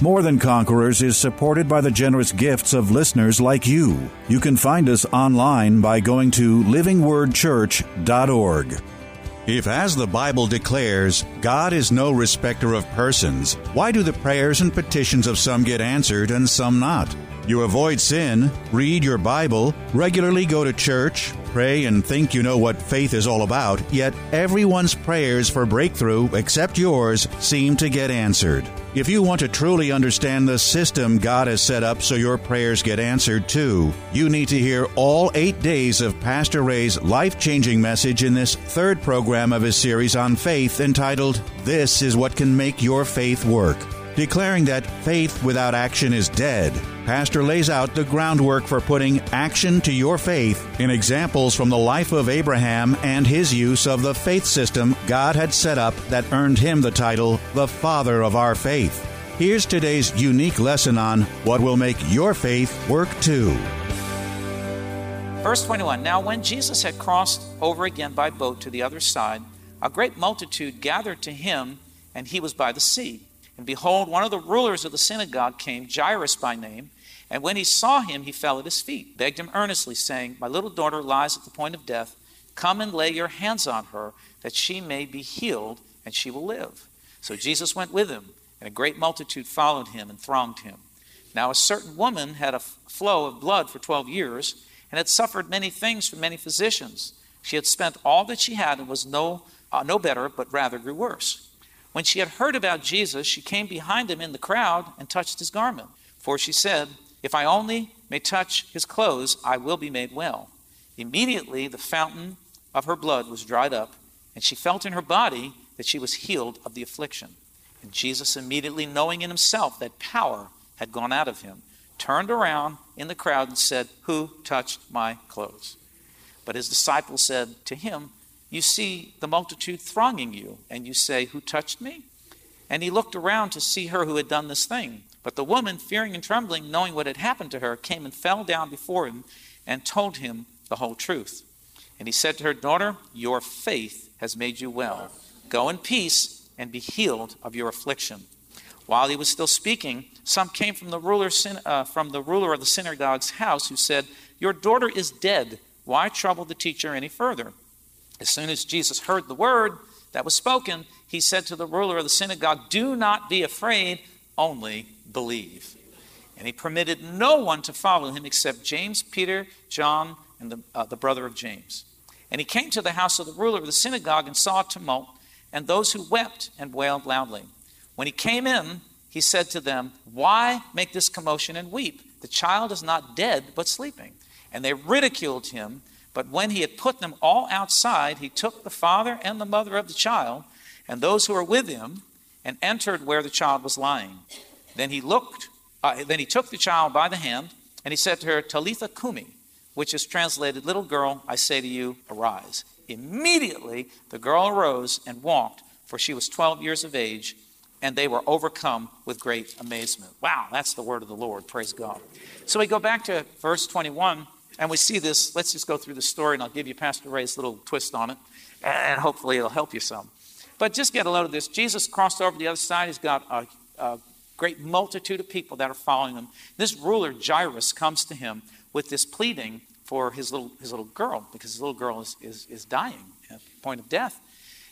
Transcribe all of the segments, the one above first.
More Than Conquerors is supported by the generous gifts of listeners like you. You can find us online by going to livingwordchurch.org. If, as the Bible declares, God is no respecter of persons, why do the prayers and petitions of some get answered and some not? You avoid sin, read your Bible, regularly go to church, pray, and think you know what faith is all about, yet everyone's prayers for breakthrough, except yours, seem to get answered. If you want to truly understand the system God has set up so your prayers get answered too, you need to hear all eight days of Pastor Ray's life changing message in this third program of his series on faith entitled, This is What Can Make Your Faith Work. Declaring that faith without action is dead, Pastor lays out the groundwork for putting action to your faith in examples from the life of Abraham and his use of the faith system God had set up that earned him the title, the Father of Our Faith. Here's today's unique lesson on what will make your faith work too. Verse 21 Now, when Jesus had crossed over again by boat to the other side, a great multitude gathered to him, and he was by the sea. And behold, one of the rulers of the synagogue came, Jairus by name. And when he saw him, he fell at his feet, begged him earnestly, saying, My little daughter lies at the point of death. Come and lay your hands on her, that she may be healed, and she will live. So Jesus went with him, and a great multitude followed him and thronged him. Now a certain woman had a flow of blood for twelve years, and had suffered many things from many physicians. She had spent all that she had, and was no, uh, no better, but rather grew worse. When she had heard about Jesus, she came behind him in the crowd and touched his garment. For she said, If I only may touch his clothes, I will be made well. Immediately the fountain of her blood was dried up, and she felt in her body that she was healed of the affliction. And Jesus, immediately knowing in himself that power had gone out of him, turned around in the crowd and said, Who touched my clothes? But his disciples said to him, you see the multitude thronging you, and you say, Who touched me? And he looked around to see her who had done this thing. But the woman, fearing and trembling, knowing what had happened to her, came and fell down before him and told him the whole truth. And he said to her, Daughter, your faith has made you well. Go in peace and be healed of your affliction. While he was still speaking, some came from the ruler, uh, from the ruler of the synagogue's house who said, Your daughter is dead. Why trouble the teacher any further? As soon as Jesus heard the word that was spoken, he said to the ruler of the synagogue, Do not be afraid, only believe. And he permitted no one to follow him except James, Peter, John, and the, uh, the brother of James. And he came to the house of the ruler of the synagogue and saw a tumult, and those who wept and wailed loudly. When he came in, he said to them, Why make this commotion and weep? The child is not dead, but sleeping. And they ridiculed him. But when he had put them all outside, he took the father and the mother of the child and those who were with him and entered where the child was lying. Then he looked, uh, then he took the child by the hand and he said to her, Talitha Kumi, which is translated, Little girl, I say to you, arise. Immediately the girl arose and walked, for she was 12 years of age, and they were overcome with great amazement. Wow, that's the word of the Lord. Praise God. So we go back to verse 21. And we see this. Let's just go through the story, and I'll give you Pastor Ray's little twist on it, and hopefully it'll help you some. But just get a load of this. Jesus crossed over to the other side. He's got a, a great multitude of people that are following him. This ruler, Jairus, comes to him with this pleading for his little, his little girl, because his little girl is, is, is dying at the point of death.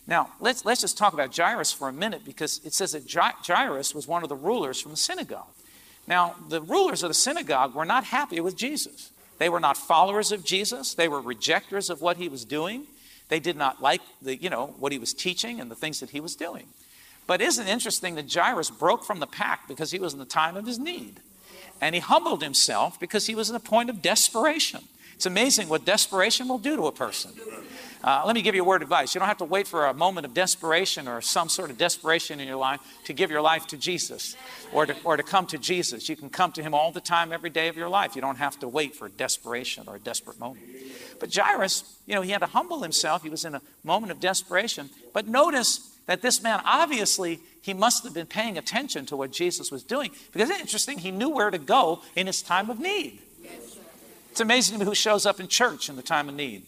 Now, let's, let's just talk about Jairus for a minute, because it says that Jairus was one of the rulers from the synagogue. Now, the rulers of the synagogue were not happy with Jesus. They were not followers of Jesus. They were rejectors of what he was doing. They did not like the, you know, what he was teaching and the things that he was doing. But isn't it interesting that Jairus broke from the pack because he was in the time of his need? And he humbled himself because he was in a point of desperation. It's amazing what desperation will do to a person. Uh, let me give you a word of advice. You don't have to wait for a moment of desperation or some sort of desperation in your life to give your life to Jesus or to, or to come to Jesus. You can come to Him all the time, every day of your life. You don't have to wait for desperation or a desperate moment. But Jairus, you know, he had to humble himself. He was in a moment of desperation. But notice that this man, obviously, he must have been paying attention to what Jesus was doing because it's interesting, he knew where to go in his time of need. It's amazing to me who shows up in church in the time of need.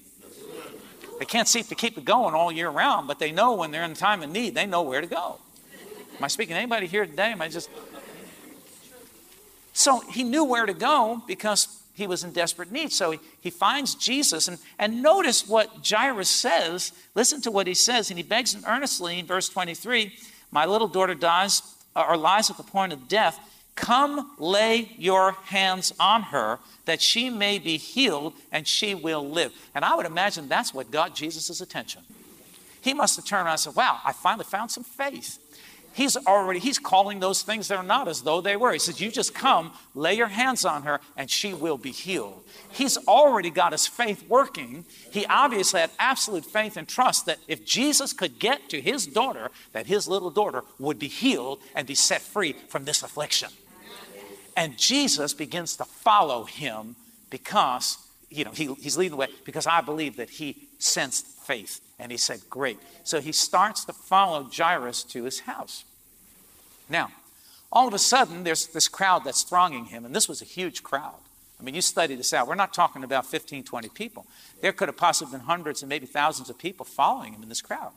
They can't seem to keep it going all year round, but they know when they're in time of need, they know where to go. Am I speaking to anybody here today? Am I just. So he knew where to go because he was in desperate need. So he, he finds Jesus, and, and notice what Jairus says. Listen to what he says, and he begs him earnestly in verse 23 My little daughter dies or lies at the point of death. Come lay your hands on her that she may be healed and she will live. And I would imagine that's what got Jesus' attention. He must have turned around and said, Wow, I finally found some faith. He's already, he's calling those things that are not as though they were. He says, You just come, lay your hands on her, and she will be healed. He's already got his faith working. He obviously had absolute faith and trust that if Jesus could get to his daughter, that his little daughter would be healed and be set free from this affliction. And Jesus begins to follow him because, you know, he, he's leading the way because I believe that he sensed faith. And he said, Great. So he starts to follow Jairus to his house. Now, all of a sudden, there's this crowd that's thronging him, and this was a huge crowd. I mean, you study this out. We're not talking about 15, 20 people. There could have possibly been hundreds and maybe thousands of people following him in this crowd.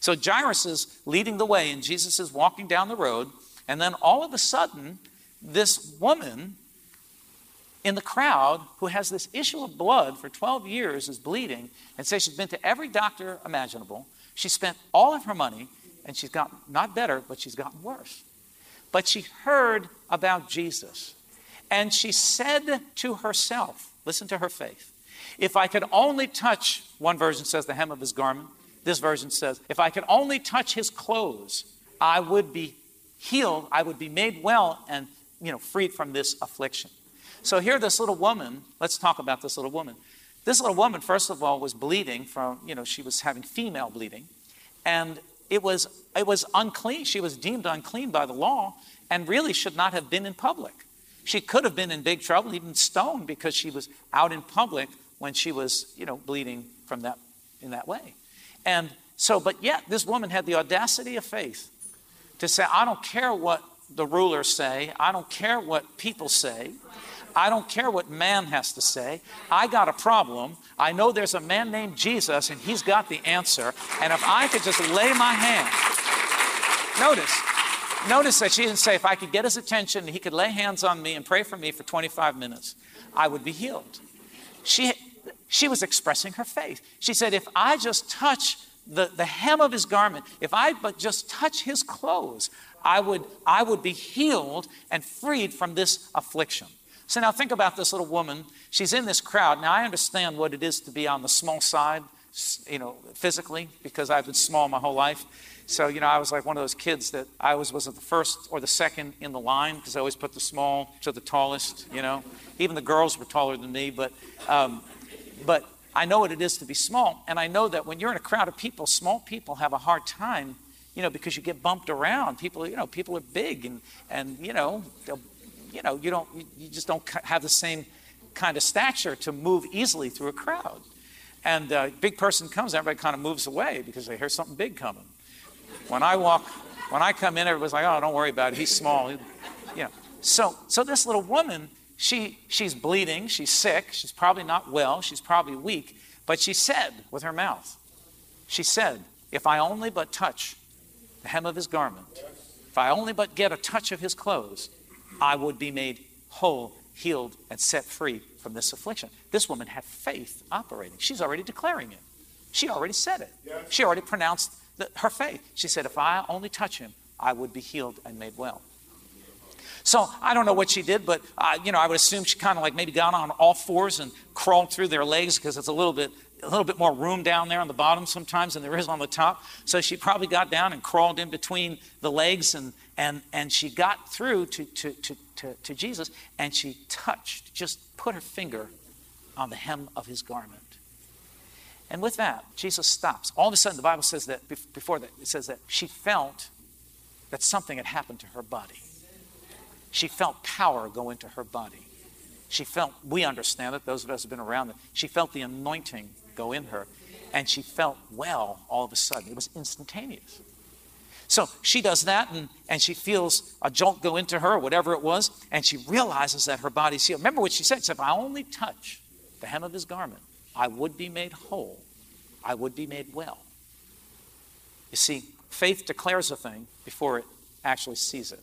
So Jairus is leading the way, and Jesus is walking down the road, and then all of a sudden, this woman in the crowd who has this issue of blood for 12 years is bleeding and says she's been to every doctor imaginable. She spent all of her money and she's gotten not better, but she's gotten worse. But she heard about Jesus and she said to herself, listen to her faith, if I could only touch, one version says the hem of his garment, this version says, if I could only touch his clothes, I would be healed, I would be made well and you know freed from this affliction. So here, this little woman, let's talk about this little woman. This little woman, first of all, was bleeding from, you know, she was having female bleeding. And it was, it was unclean. She was deemed unclean by the law and really should not have been in public. She could have been in big trouble, even stoned, because she was out in public when she was, you know, bleeding from that in that way. And so, but yet this woman had the audacity of faith to say, I don't care what the rulers say, I don't care what people say. I don't care what man has to say. I got a problem. I know there's a man named Jesus, and he's got the answer. And if I could just lay my hand, notice, notice that she didn't say, if I could get his attention, he could lay hands on me and pray for me for 25 minutes, I would be healed. She, she was expressing her faith. She said, if I just touch the, the hem of his garment, if I but just touch his clothes, I would, I would be healed and freed from this affliction. So now think about this little woman. She's in this crowd. Now I understand what it is to be on the small side, you know, physically, because I've been small my whole life. So, you know, I was like one of those kids that I always was was the first or the second in the line because I always put the small to the tallest, you know. Even the girls were taller than me, but, um, but I know what it is to be small. And I know that when you're in a crowd of people, small people have a hard time, you know, because you get bumped around. People, you know, people are big and, and you know, you know, you don't, you just don't have the same kind of stature to move easily through a crowd. And a uh, big person comes, everybody kind of moves away because they hear something big coming. When I walk, when I come in, everybody's like, "Oh, don't worry about it. He's small." You know. So, so this little woman, she, she's bleeding. She's sick. She's probably not well. She's probably weak. But she said with her mouth, she said, "If I only but touch the hem of his garment, if I only but get a touch of his clothes, I would be made whole, healed, and set free from this affliction. This woman had faith operating. She's already declaring it. She already said it. She already pronounced the, her faith. She said, If I only touch him, I would be healed and made well. So I don't know what she did, but uh, you know, I would assume she kind of like maybe got on all fours and crawled through their legs because it's a little bit a little bit more room down there on the bottom sometimes than there is on the top. So she probably got down and crawled in between the legs and, and, and she got through to, to, to, to, to Jesus and she touched, just put her finger on the hem of his garment. And with that, Jesus stops. All of a sudden, the Bible says that before that, it says that she felt that something had happened to her body. She felt power go into her body. She felt, we understand it, those of us who have been around it, she felt the anointing go in her. And she felt well all of a sudden. It was instantaneous. So she does that and, and she feels a jolt go into her, whatever it was, and she realizes that her body's healed. Remember what she said? She said, If I only touch the hem of his garment, I would be made whole. I would be made well. You see, faith declares a thing before it actually sees it.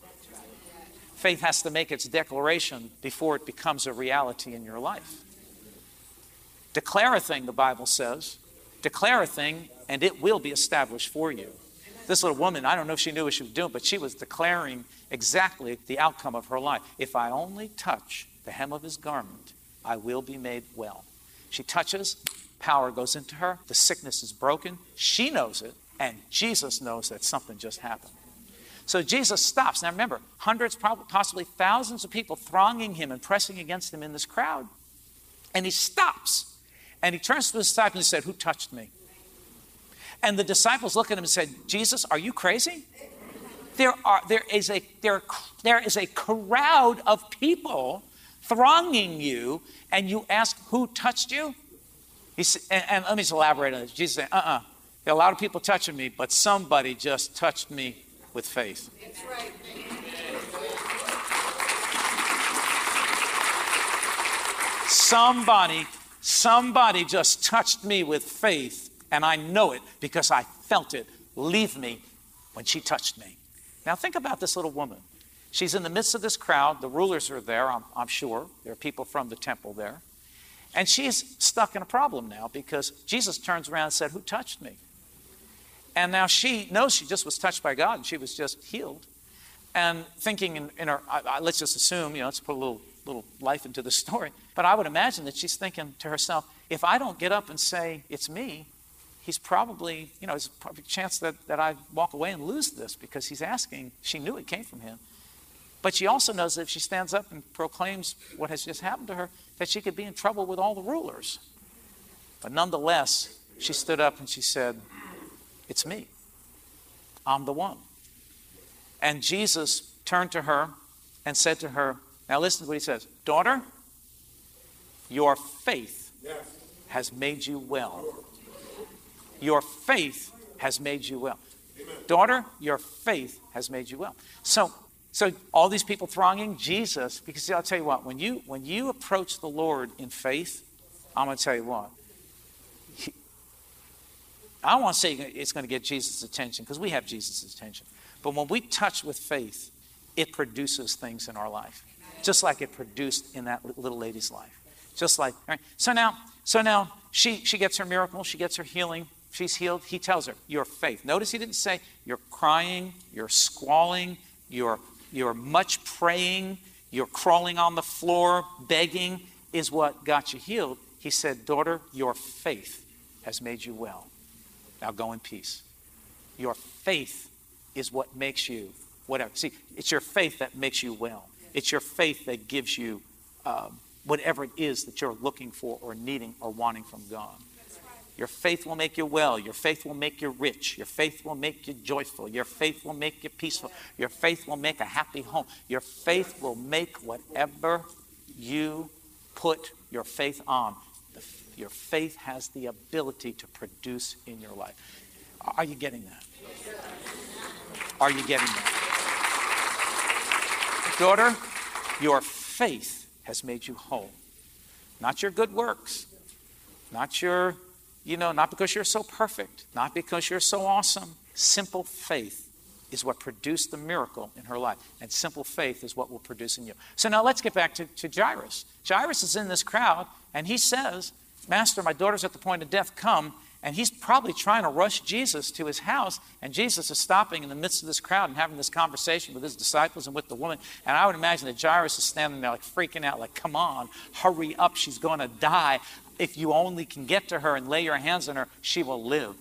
Faith has to make its declaration before it becomes a reality in your life. Declare a thing, the Bible says. Declare a thing, and it will be established for you. This little woman, I don't know if she knew what she was doing, but she was declaring exactly the outcome of her life. If I only touch the hem of his garment, I will be made well. She touches, power goes into her, the sickness is broken. She knows it, and Jesus knows that something just happened. So Jesus stops. Now remember, hundreds, possibly thousands of people thronging him and pressing against him in this crowd. And he stops. And he turns to the disciples and said, Who touched me? And the disciples look at him and said, Jesus, are you crazy? There, are, there, is a, there, there is a crowd of people thronging you, and you ask, Who touched you? He said, and, and let me just elaborate on this. Jesus said, Uh uh-uh. uh. There are a lot of people touching me, but somebody just touched me with faith. That's right. Somebody, somebody just touched me with faith, and I know it because I felt it leave me when she touched me. Now, think about this little woman. She's in the midst of this crowd. The rulers are there, I'm, I'm sure. There are people from the temple there. And she's stuck in a problem now because Jesus turns around and said, Who touched me? And now she knows she just was touched by God and she was just healed. And thinking in, in her, I, I, let's just assume, you know, let's put a little, little life into the story. But I would imagine that she's thinking to herself, if I don't get up and say, It's me, he's probably, you know, there's a probably chance that, that I walk away and lose this because he's asking. She knew it came from him. But she also knows that if she stands up and proclaims what has just happened to her, that she could be in trouble with all the rulers. But nonetheless, she stood up and she said, It's me. I'm the one. And Jesus turned to her and said to her, Now listen to what he says Daughter, your faith has made you well. Your faith has made you well. Daughter, your faith has made you well. So so all these people thronging Jesus, because see, I'll tell you what, when you when you approach the Lord in faith, I'm going to tell you what. He, I don't want to say it's going to get Jesus' attention because we have Jesus' attention. But when we touch with faith, it produces things in our life, just like it produced in that little lady's life. Just like right? so now, so now she she gets her miracle, she gets her healing, she's healed. He tells her, "Your faith." Notice he didn't say you're crying, you're squalling, you're you're much praying, you're crawling on the floor, begging is what got you healed. He said, Daughter, your faith has made you well. Now go in peace. Your faith is what makes you whatever. See, it's your faith that makes you well. It's your faith that gives you um, whatever it is that you're looking for or needing or wanting from God. Your faith will make you well. Your faith will make you rich. Your faith will make you joyful. Your faith will make you peaceful. Your faith will make a happy home. Your faith will make whatever you put your faith on. Your faith has the ability to produce in your life. Are you getting that? Are you getting that? Daughter, your faith has made you whole. Not your good works, not your you know, not because you're so perfect, not because you're so awesome. Simple faith is what produced the miracle in her life. And simple faith is what will produce in you. So now let's get back to, to Jairus. Jairus is in this crowd, and he says, Master, my daughter's at the point of death. Come. And he's probably trying to rush Jesus to his house. And Jesus is stopping in the midst of this crowd and having this conversation with his disciples and with the woman. And I would imagine that Jairus is standing there, like freaking out, like, come on, hurry up. She's going to die if you only can get to her and lay your hands on her, she will live.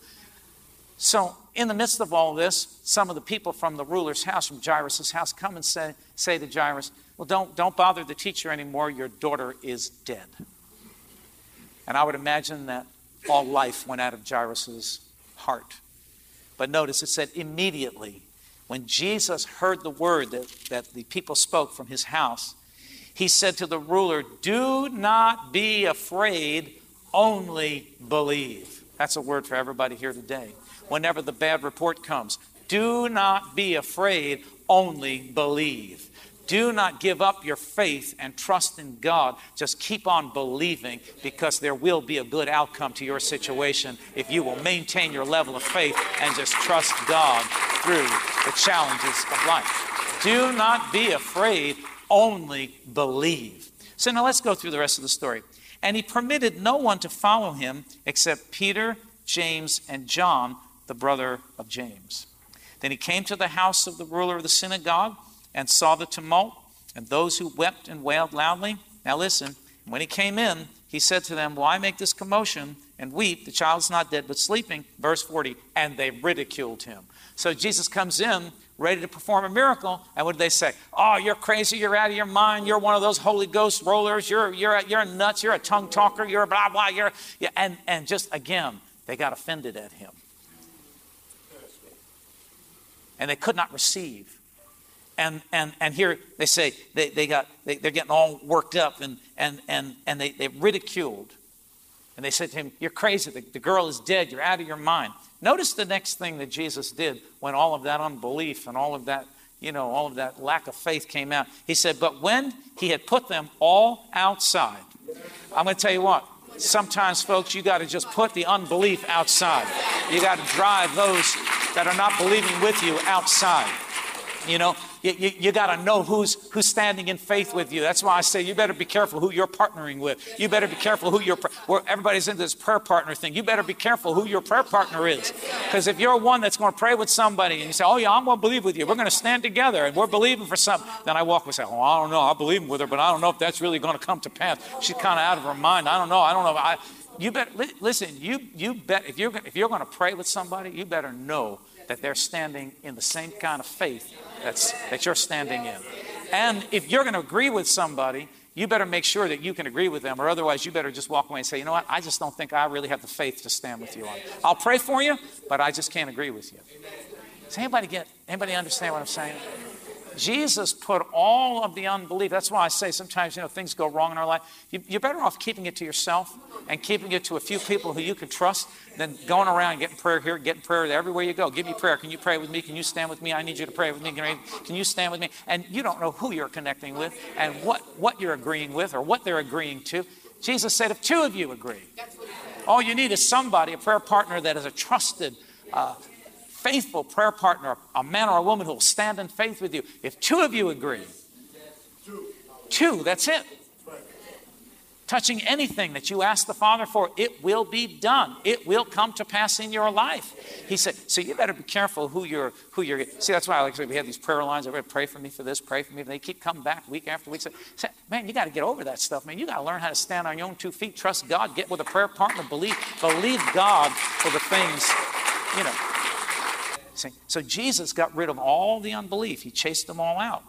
So, in the midst of all this, some of the people from the ruler's house, from Jairus' house, come and say, say to Jairus, Well, don't, don't bother the teacher anymore. Your daughter is dead. And I would imagine that all life went out of Jairus' heart. But notice it said immediately, when Jesus heard the word that, that the people spoke from his house, he said to the ruler, Do not be afraid, only believe. That's a word for everybody here today. Whenever the bad report comes, do not be afraid, only believe. Do not give up your faith and trust in God. Just keep on believing because there will be a good outcome to your situation if you will maintain your level of faith and just trust God through the challenges of life. Do not be afraid, only believe. So now let's go through the rest of the story. And he permitted no one to follow him except Peter, James, and John, the brother of James. Then he came to the house of the ruler of the synagogue and saw the tumult and those who wept and wailed loudly. Now listen, when he came in, he said to them, Why make this commotion and weep? The child's not dead, but sleeping. Verse 40, and they ridiculed him. So Jesus comes in ready to perform a miracle, and what do they say? Oh, you're crazy, you're out of your mind, you're one of those Holy Ghost rollers, you're, you're, you're nuts, you're a tongue talker, you're blah, blah, you're, yeah, and, and just again, they got offended at him. And they could not receive and and and here they say they, they got they, they're getting all worked up and and and and they, they ridiculed. And they said to him you're crazy. The, the girl is dead. You're out of your mind. Notice the next thing that jesus did when all of that unbelief and all of that you know all of that lack of faith came out. He said but when he had put them all outside i'm going to tell you what sometimes folks you got to just put the unbelief outside. You got to drive those that are not believing with you outside you know you, you, you got to know who's, who's standing in faith with you. That's why I say you better be careful who you're partnering with. You better be careful who your where everybody's into this prayer partner thing. You better be careful who your prayer partner is. Because if you're one that's going to pray with somebody and you say, Oh, yeah, I'm going to believe with you, we're going to stand together and we're believing for something, then I walk and say, Oh, I don't know. I believe with her, but I don't know if that's really going to come to pass. She's kind of out of her mind. I don't know. I don't know. I, you better listen. You you bet if you're if you're going to pray with somebody, you better know that they're standing in the same kind of faith that's, that you're standing in. And if you're going to agree with somebody, you better make sure that you can agree with them, or otherwise you better just walk away and say, you know what, I just don't think I really have the faith to stand with you on. I'll pray for you, but I just can't agree with you. Does anybody get anybody understand what I'm saying? Jesus put all of the unbelief. That's why I say sometimes, you know, things go wrong in our life. You, are better off keeping it to yourself and keeping it to a few people who you can trust than going around getting prayer here, getting prayer there. everywhere you go. Give me prayer. Can you pray with me? Can you stand with me? I need you to pray with me. Can you stand with me? And you don't know who you're connecting with and what, what you're agreeing with or what they're agreeing to. Jesus said, if two of you agree, all you need is somebody, a prayer partner that is a trusted, uh, faithful prayer partner, a man or a woman who will stand in faith with you. If two of you agree, two, that's it. Touching anything that you ask the Father for, it will be done. It will come to pass in your life. He said, so you better be careful who you're, who you're. See, that's why I like we have these prayer lines. Everybody pray for me for this, pray for me. They keep coming back week after week. Say, man, you got to get over that stuff, man. You got to learn how to stand on your own two feet, trust God, get with a prayer partner, believe, believe God for the things, you know. See? So Jesus got rid of all the unbelief. He chased them all out.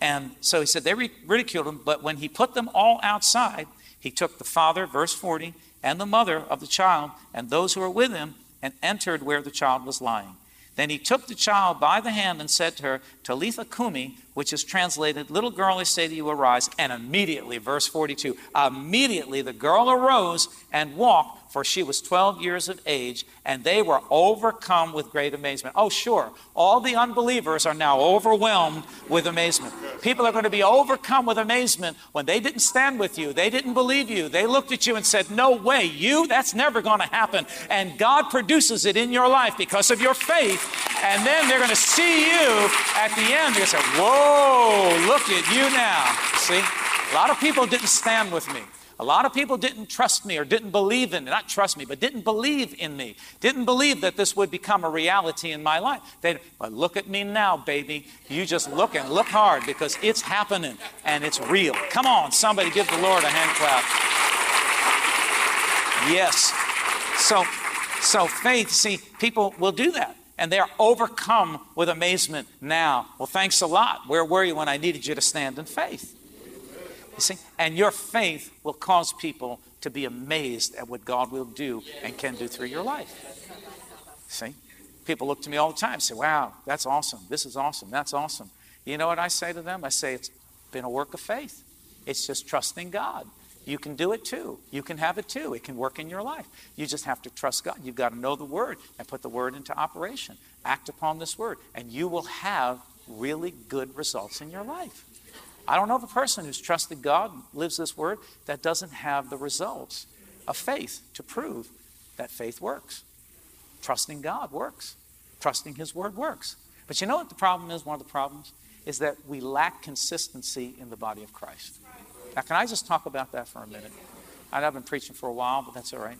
And so he said they ridiculed him, but when he put them all outside, he took the father, verse 40, and the mother of the child and those who were with him and entered where the child was lying. Then he took the child by the hand and said to her, Talitha Kumi, which is translated, Little girl, I say to you, arise. And immediately, verse 42, immediately the girl arose and walked for she was 12 years of age, and they were overcome with great amazement. Oh, sure, all the unbelievers are now overwhelmed with amazement. People are going to be overcome with amazement when they didn't stand with you, they didn't believe you, they looked at you and said, No way, you, that's never going to happen. And God produces it in your life because of your faith, and then they're going to see you at the end. They're going to say, Whoa, Oh, look at you now. See? A lot of people didn't stand with me. A lot of people didn't trust me or didn't believe in, me, not trust me, but didn't believe in me, didn't believe that this would become a reality in my life. They, but look at me now, baby. You just look and look hard because it's happening and it's real. Come on, somebody give the Lord a hand clap. Yes. So, so faith, see, people will do that and they're overcome with amazement now. Well, thanks a lot. Where were you when I needed you to stand in faith? You see? And your faith will cause people to be amazed at what God will do and can do through your life. See? People look to me all the time and say, Wow, that's awesome. This is awesome. That's awesome. You know what I say to them? I say, It's been a work of faith. It's just trusting God. You can do it too. You can have it too. It can work in your life. You just have to trust God. You've got to know the Word and put the Word into operation. Act upon this Word, and you will have really good results in your life. I don't know of a person who's trusted God, lives this Word, that doesn't have the results of faith to prove that faith works. Trusting God works. Trusting His Word works. But you know what the problem is? One of the problems is that we lack consistency in the body of Christ. Now, can I just talk about that for a minute? I've been preaching for a while, but that's all right.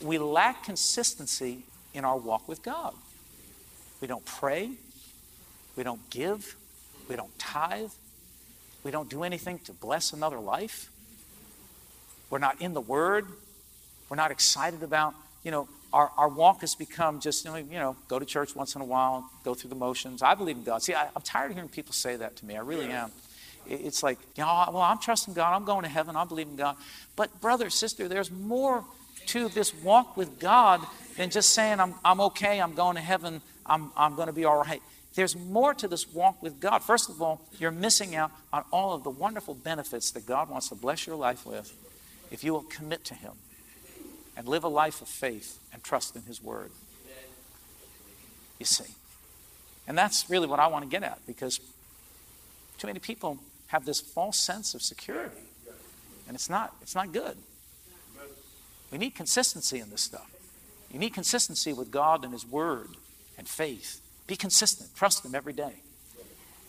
We lack consistency in our walk with God. We don't pray. We don't give. We don't tithe. We don't do anything to bless another life. We're not in the Word. We're not excited about, you know, our, our walk has become just, you know, go to church once in a while, go through the motions. I believe in God. See, I, I'm tired of hearing people say that to me. I really am. It's like, you know, well, I'm trusting God. I'm going to heaven. I believe in God. But, brother, sister, there's more to this walk with God than just saying, I'm, I'm okay. I'm going to heaven. I'm, I'm going to be all right. There's more to this walk with God. First of all, you're missing out on all of the wonderful benefits that God wants to bless your life with if you will commit to Him and live a life of faith and trust in His Word. You see. And that's really what I want to get at because too many people have this false sense of security. And it's not, it's not good. We need consistency in this stuff. You need consistency with God and His Word and faith. Be consistent. Trust Him every day.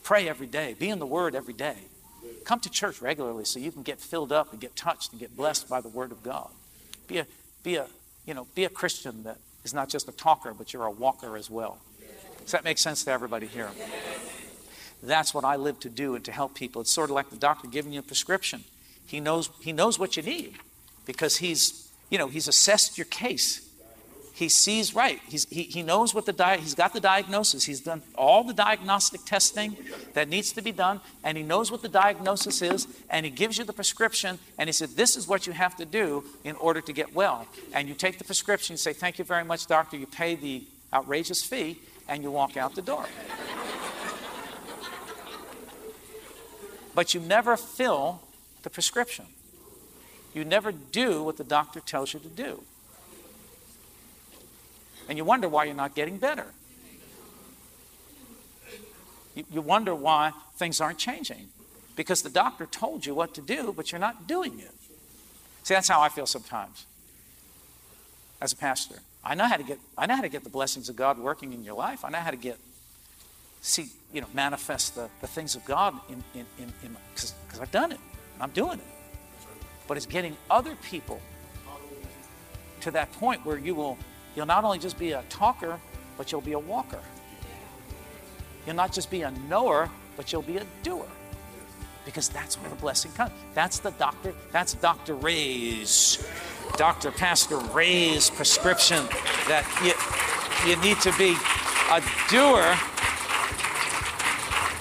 Pray every day. Be in the Word every day. Come to church regularly so you can get filled up and get touched and get blessed by the Word of God. Be a, be a, you know, be a Christian that is not just a talker, but you're a walker as well. Does that make sense to everybody here? That's what I live to do and to help people. It's sort of like the doctor giving you a prescription. He knows, he knows what you need because he's, you know, he's assessed your case. He sees right. He's, he, he knows what the di- he's got the diagnosis. He's done all the diagnostic testing that needs to be done, and he knows what the diagnosis is, and he gives you the prescription, and he said, This is what you have to do in order to get well. And you take the prescription, you say, Thank you very much, doctor. You pay the outrageous fee, and you walk out the door. But you never fill the prescription. You never do what the doctor tells you to do. And you wonder why you're not getting better. You, you wonder why things aren't changing. Because the doctor told you what to do, but you're not doing it. See, that's how I feel sometimes as a pastor. I know how to get I know how to get the blessings of God working in your life. I know how to get see, you know, manifest the, the things of God in, in, in, because I've done it. I'm doing it. But it's getting other people to that point where you will, you'll not only just be a talker, but you'll be a walker. You'll not just be a knower, but you'll be a doer. Because that's where the blessing comes. That's the doctor, that's Dr. Ray's, Dr. Pastor Ray's prescription that you, you need to be a doer